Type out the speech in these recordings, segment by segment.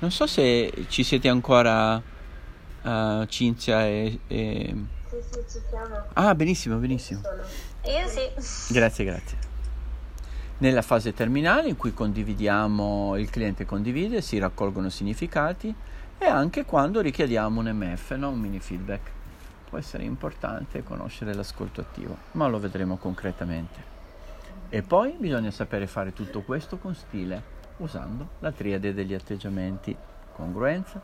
Non so se ci siete ancora, uh, Cinzia e, e... Sì, sì, ci siamo. Ah, benissimo, benissimo. Io sì. Grazie, grazie. Nella fase terminale in cui condividiamo, il cliente condivide, si raccolgono significati e anche quando richiediamo un MF, no? un mini feedback. Può essere importante conoscere l'ascolto attivo, ma lo vedremo concretamente. E poi bisogna sapere fare tutto questo con stile usando la triade degli atteggiamenti congruenza,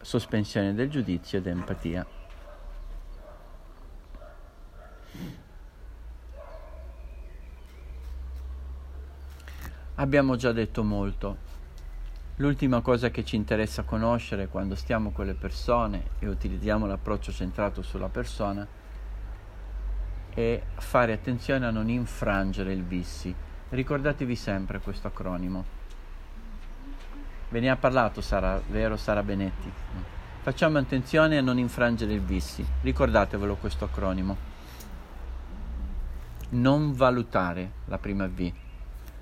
sospensione del giudizio ed empatia. Abbiamo già detto molto. L'ultima cosa che ci interessa conoscere quando stiamo con le persone e utilizziamo l'approccio centrato sulla persona è fare attenzione a non infrangere il vissi Ricordatevi sempre questo acronimo. Ve ne ha parlato Sara, vero Sara Benetti? Facciamo attenzione a non infrangere il vissi. Ricordatevelo questo acronimo. Non valutare la prima V,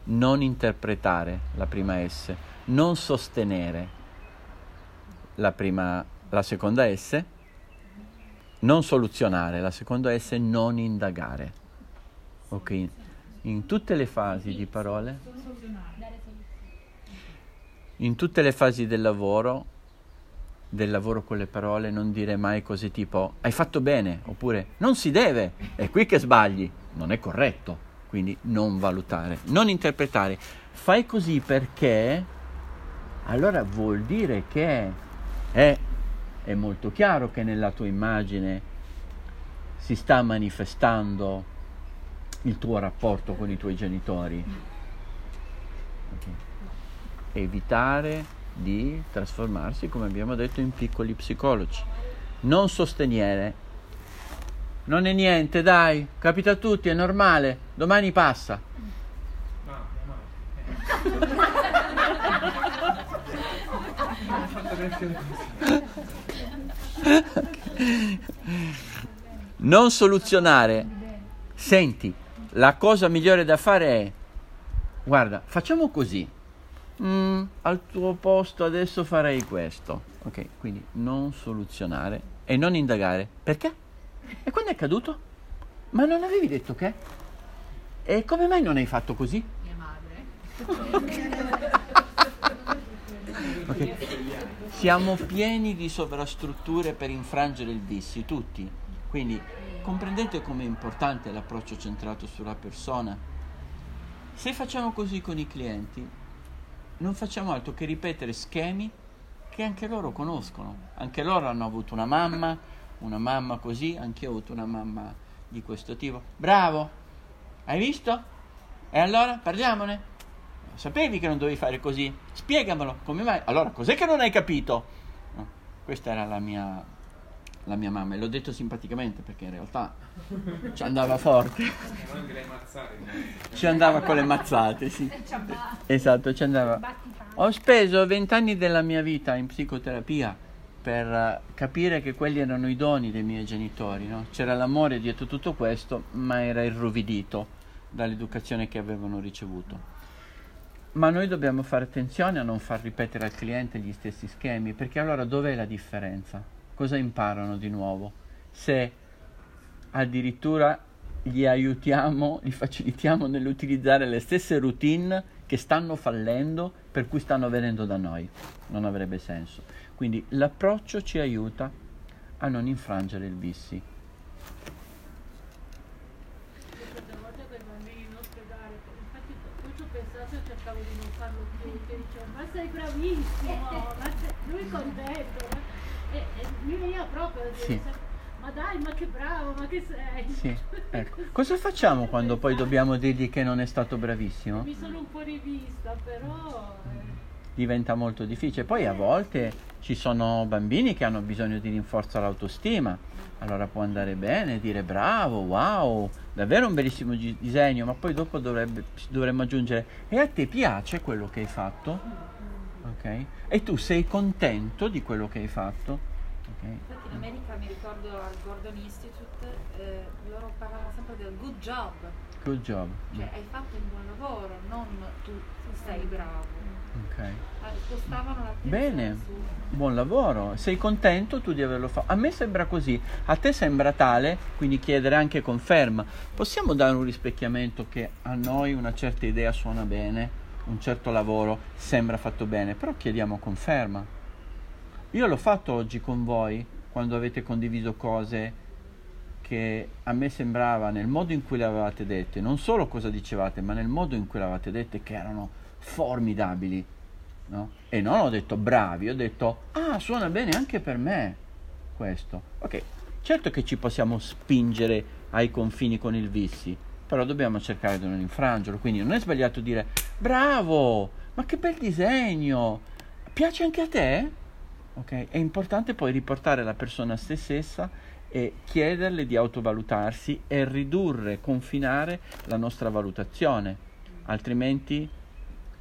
non interpretare la prima S, non sostenere la, prima, la seconda S, non soluzionare la seconda S, non indagare. Ok? In tutte le fasi di parole, in tutte le fasi del lavoro, del lavoro con le parole, non dire mai cose tipo hai fatto bene oppure non si deve, è qui che sbagli, non è corretto, quindi non valutare, non interpretare. Fai così perché allora vuol dire che è, è molto chiaro che nella tua immagine si sta manifestando il tuo rapporto con i tuoi genitori. Okay. Evitare di trasformarsi, come abbiamo detto, in piccoli psicologi. Non sostenere. Non è niente, dai, capita a tutti, è normale, domani passa. non soluzionare. Senti, la cosa migliore da fare è, guarda, facciamo così, mm, al tuo posto adesso farei questo. Ok, quindi non soluzionare e non indagare. Perché? E quando è accaduto? Ma non avevi detto che? E come mai non hai fatto così? Mia madre. okay. Siamo pieni di sovrastrutture per infrangere il vissi, tutti. Quindi comprendete com'è importante l'approccio centrato sulla persona? Se facciamo così con i clienti, non facciamo altro che ripetere schemi che anche loro conoscono. Anche loro hanno avuto una mamma, una mamma così, anche io ho avuto una mamma di questo tipo. Bravo! Hai visto? E allora parliamone? Sapevi che non dovevi fare così? Spiegamelo, come mai? Allora, cos'è che non hai capito? No, questa era la mia la mia mamma e l'ho detto simpaticamente perché in realtà ci andava forte ci andava con le mazzate sì. esatto ci andava ho speso vent'anni della mia vita in psicoterapia per capire che quelli erano i doni dei miei genitori no? c'era l'amore dietro tutto questo ma era irruvidito dall'educazione che avevano ricevuto ma noi dobbiamo fare attenzione a non far ripetere al cliente gli stessi schemi perché allora dov'è la differenza? Cosa imparano di nuovo? Se addirittura gli aiutiamo, li facilitiamo nell'utilizzare le stesse routine che stanno fallendo, per cui stanno venendo da noi. Non avrebbe senso. Quindi l'approccio ci aiuta a non infrangere il vissi. cercavo di non farlo più, che dicevo, ma sei bravissimo, ma sei... lui contento, e, e mi veniva proprio a dire, sì. ma dai, ma che bravo, ma che sei. Sì. Ecco. Cosa facciamo quando poi dobbiamo dirgli che non è stato bravissimo? Mi sono un po' rivista, però... Eh. Diventa molto difficile. Poi a volte ci sono bambini che hanno bisogno di rinforzo all'autostima, allora può andare bene, dire bravo, wow, davvero un bellissimo gi- disegno, ma poi dopo dovrebbe, dovremmo aggiungere e a te piace quello che hai fatto? Okay? E tu sei contento di quello che hai fatto? Okay? Infatti in America mi ricordo al Gordon Institute, eh, loro parlavano sempre del good job. Good job. Cioè hai fatto un buon lavoro, non tu sei bravo. Ok. Ah, Spostavano l'attenzione Bene, su... buon lavoro. Sei contento tu di averlo fatto? A me sembra così, a te sembra tale, quindi chiedere anche conferma. Possiamo dare un rispecchiamento che a noi una certa idea suona bene, un certo lavoro sembra fatto bene, però chiediamo conferma. Io l'ho fatto oggi con voi quando avete condiviso cose che a me sembrava nel modo in cui le avevate dette, non solo cosa dicevate, ma nel modo in cui le avevate dette che erano formidabili. No? E non ho detto bravi, ho detto ah, suona bene anche per me questo. Ok, certo che ci possiamo spingere ai confini con il vissi, però dobbiamo cercare di non infrangerlo. Quindi non è sbagliato dire bravo, ma che bel disegno, piace anche a te? Ok, è importante poi riportare la persona a se stessa e chiederle di autovalutarsi e ridurre, confinare la nostra valutazione, altrimenti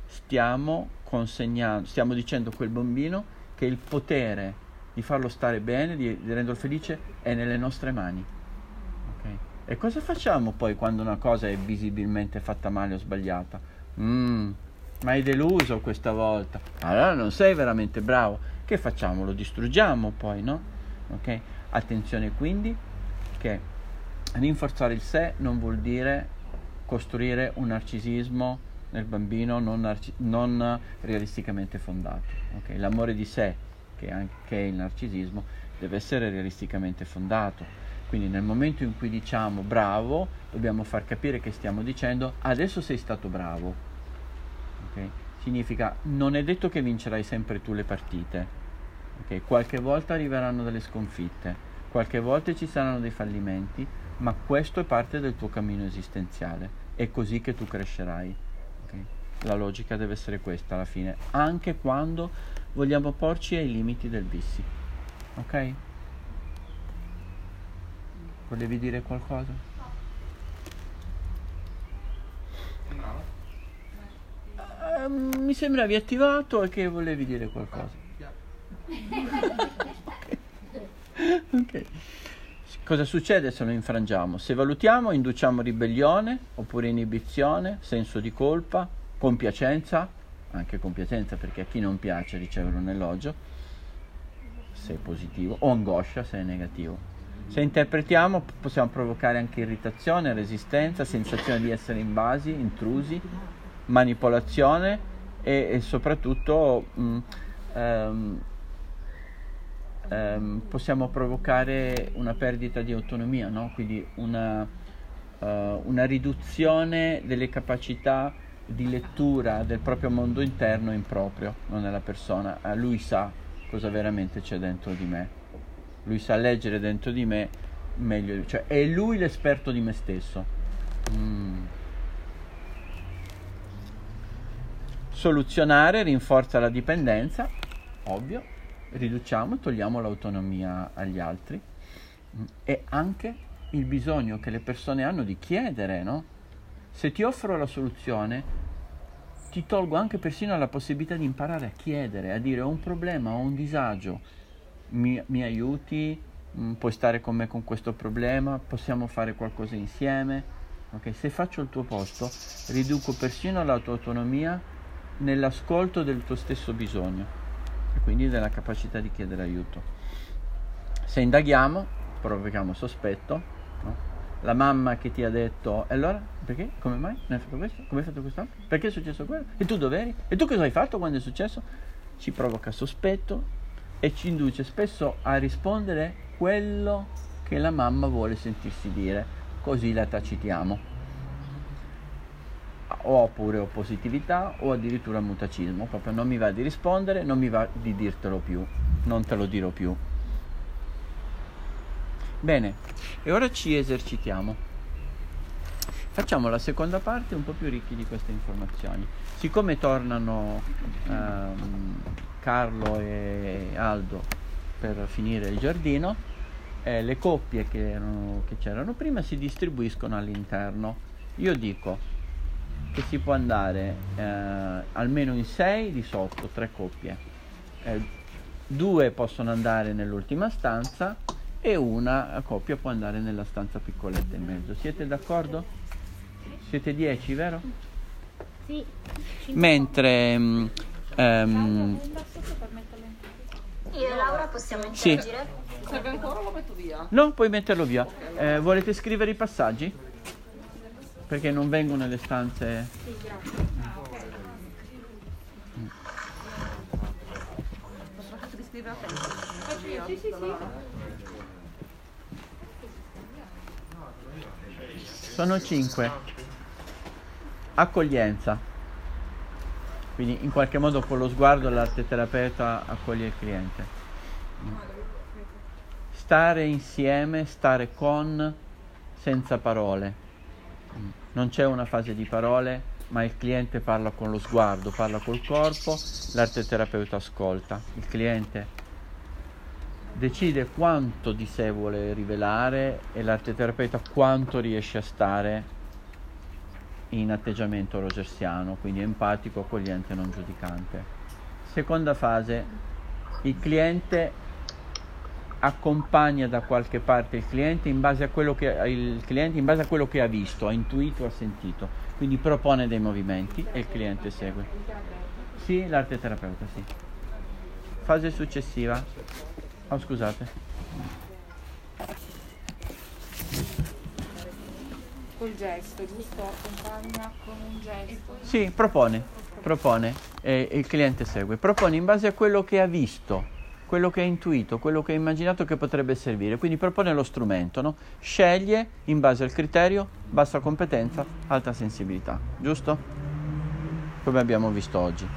stiamo consegnando, stiamo dicendo a quel bambino che il potere di farlo stare bene, di, di renderlo felice, è nelle nostre mani. Ok? E cosa facciamo poi quando una cosa è visibilmente fatta male o sbagliata? Mm, ma hai deluso questa volta, allora non sei veramente bravo. Che facciamo? Lo distruggiamo poi, no? Ok? Attenzione quindi che rinforzare il sé non vuol dire costruire un narcisismo nel bambino non, narci- non realisticamente fondato. ok? L'amore di sé, che è anche il narcisismo, deve essere realisticamente fondato. Quindi nel momento in cui diciamo bravo, dobbiamo far capire che stiamo dicendo adesso sei stato bravo. Ok? Significa non è detto che vincerai sempre tu le partite. ok? Qualche volta arriveranno delle sconfitte, qualche volta ci saranno dei fallimenti, ma questo è parte del tuo cammino esistenziale. È così che tu crescerai. ok? La logica deve essere questa alla fine, anche quando vogliamo porci ai limiti del vissi. Ok? Volevi dire qualcosa? Ehm, mi sembravi attivato e che volevi dire qualcosa. ok. Cosa succede se lo infrangiamo? Se valutiamo, induciamo ribellione oppure inibizione, senso di colpa, compiacenza, anche compiacenza perché a chi non piace ricevere un elogio, se è positivo, o angoscia se è negativo. Se interpretiamo possiamo provocare anche irritazione, resistenza, sensazione di essere invasi, intrusi, manipolazione e, e soprattutto mh, ehm, ehm, possiamo provocare una perdita di autonomia, no? quindi una, eh, una riduzione delle capacità di lettura del proprio mondo interno in proprio, non nella persona. Eh, lui sa cosa veramente c'è dentro di me, lui sa leggere dentro di me meglio, cioè è lui l'esperto di me stesso. Mm. Soluzionare rinforza la dipendenza, ovvio, riduciamo, togliamo l'autonomia agli altri mm, e anche il bisogno che le persone hanno di chiedere, no? Se ti offro la soluzione, ti tolgo anche persino la possibilità di imparare a chiedere, a dire ho un problema, ho un disagio, mi, mi aiuti, Mm, puoi stare con me con questo problema, possiamo fare qualcosa insieme. Ok, se faccio il tuo posto, riduco persino la tua autonomia nell'ascolto del tuo stesso bisogno e quindi della capacità di chiedere aiuto. Se indaghiamo, provochiamo sospetto, no? la mamma che ti ha detto, e allora perché? Come mai? Non hai fatto questo? Come hai fatto quest'altro? Perché è successo quello? E tu dov'eri? E tu cosa hai fatto quando è successo? Ci provoca sospetto e ci induce spesso a rispondere quello che la mamma vuole sentirsi dire, così la tacitiamo. Oppure oppositività o addirittura mutacismo, proprio non mi va di rispondere, non mi va di dirtelo più, non te lo dirò più. Bene, e ora ci esercitiamo. Facciamo la seconda parte un po' più ricchi di queste informazioni. Siccome tornano ehm, Carlo e Aldo per finire il giardino, eh, le coppie che, erano, che c'erano prima si distribuiscono all'interno. Io dico che si può andare eh, almeno in sei di sotto, tre coppie. Eh, due possono andare nell'ultima stanza e una coppia può andare nella stanza piccoletta in mezzo. Siete d'accordo? Siete 10, vero? Sì. Mentre ehm, Io e Laura possiamo Sì. interagire? Serve ancora o lo metto via? No, puoi metterlo via. Eh, volete scrivere i passaggi? Perché non vengono nelle stanze. Posso faccio di scrivere a? Sì, sì, sì. Sono 5. Accoglienza. Quindi in qualche modo con lo sguardo l'arte terapeuta accoglie il cliente. Stare insieme, stare con, senza parole. Non c'è una fase di parole, ma il cliente parla con lo sguardo, parla col corpo, l'arte terapeuta ascolta. Il cliente decide quanto di sé vuole rivelare e l'arte terapeuta quanto riesce a stare in atteggiamento rogersiano, quindi empatico, accogliente, non giudicante. Seconda fase, il cliente accompagna da qualche parte il cliente in base a quello che, il cliente in base a quello che ha visto, ha intuito, ha sentito. Quindi propone dei movimenti e il cliente segue. Sì, l'arte terapeuta, sì. Fase successiva. Oh, scusate. Col gesto, giusto? Accompagna con un gesto. Sì, propone, propone e il cliente segue. Propone in base a quello che ha visto, quello che ha intuito, quello che ha immaginato che potrebbe servire. Quindi propone lo strumento, no? Sceglie in base al criterio bassa competenza, alta sensibilità, giusto? Come abbiamo visto oggi.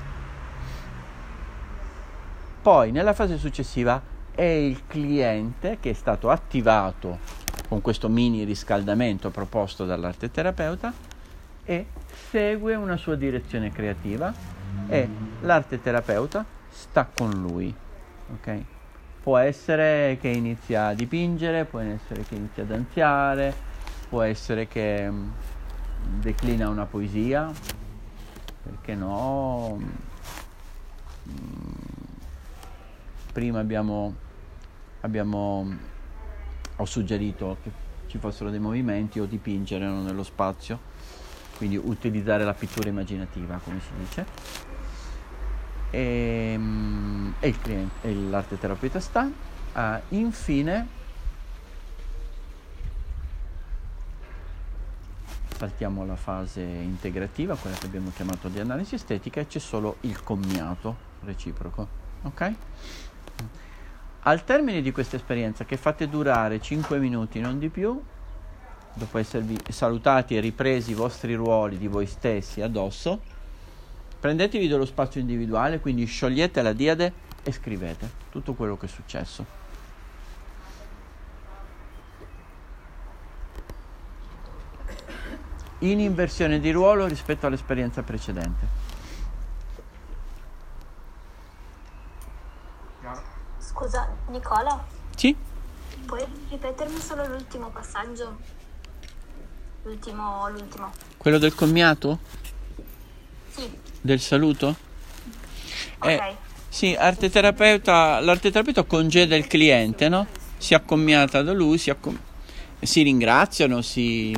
Poi nella fase successiva è il cliente che è stato attivato con questo mini riscaldamento proposto dall'arte terapeuta e segue una sua direzione creativa e l'arte terapeuta sta con lui. Ok? Può essere che inizia a dipingere, può essere che inizia a danziare, può essere che mm, declina una poesia, perché no? Mm, Prima abbiamo, abbiamo ho suggerito che ci fossero dei movimenti o dipingere nello spazio, quindi utilizzare la pittura immaginativa, come si dice. E, mm, e il cliente, e l'arte terapeuta sta. Ah, infine, saltiamo la fase integrativa, quella che abbiamo chiamato di analisi estetica, e c'è solo il commiato reciproco. Ok? Al termine di questa esperienza, che fate durare 5 minuti, non di più, dopo esservi salutati e ripresi i vostri ruoli di voi stessi addosso, prendetevi dello spazio individuale, quindi sciogliete la diade e scrivete tutto quello che è successo. In inversione di ruolo rispetto all'esperienza precedente. Scusa, Nicola, Sì? puoi ripetermi solo l'ultimo passaggio? L'ultimo, l'ultimo. Quello del commiato? Sì, Del saluto? Eh, ok. sì, arte terapeuta, l'arte terapeuta congeda il cliente, no? Si accomiata da lui, si, accom- si ringraziano, si,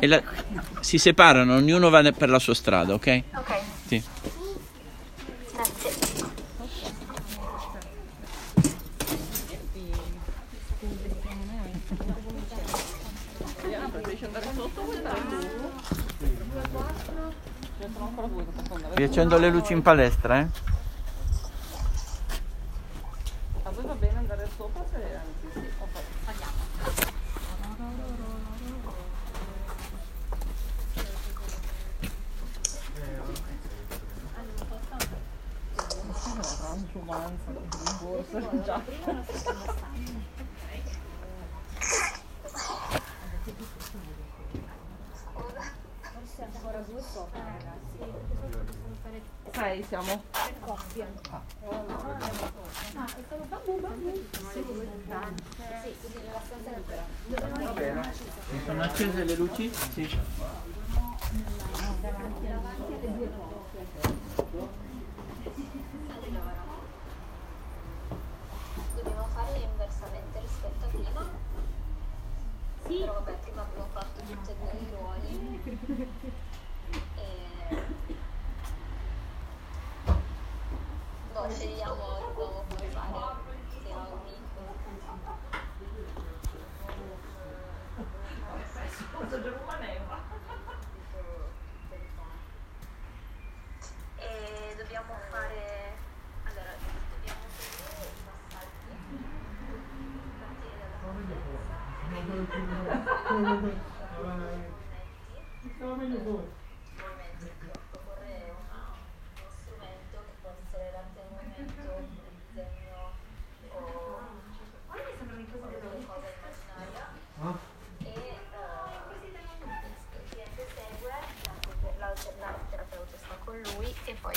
la- si separano, ognuno va per la sua strada, ok? Ok, Sì. grazie. Andare sotto o vuoi andare su? Ne sono ancora due che possono andare Riaccendo le luci in palestra, eh? A voi va bene andare sopra se anzi sì. Ok, andiamo. Arancio, manzo, in borsa, già. Sei, siamo. Si sono accese le luci? Sì. Dobbiamo fare inversamente rispetto a prima? Sì. Però vabbè, prima abbiamo fatto tutti e due i ruoli. Stava meglio uno strumento che può essere l'arte al momento, il disegno o ogni sembra una cosa immaginaria. Ah. E il cliente segue, l'alternativa sta con lui e poi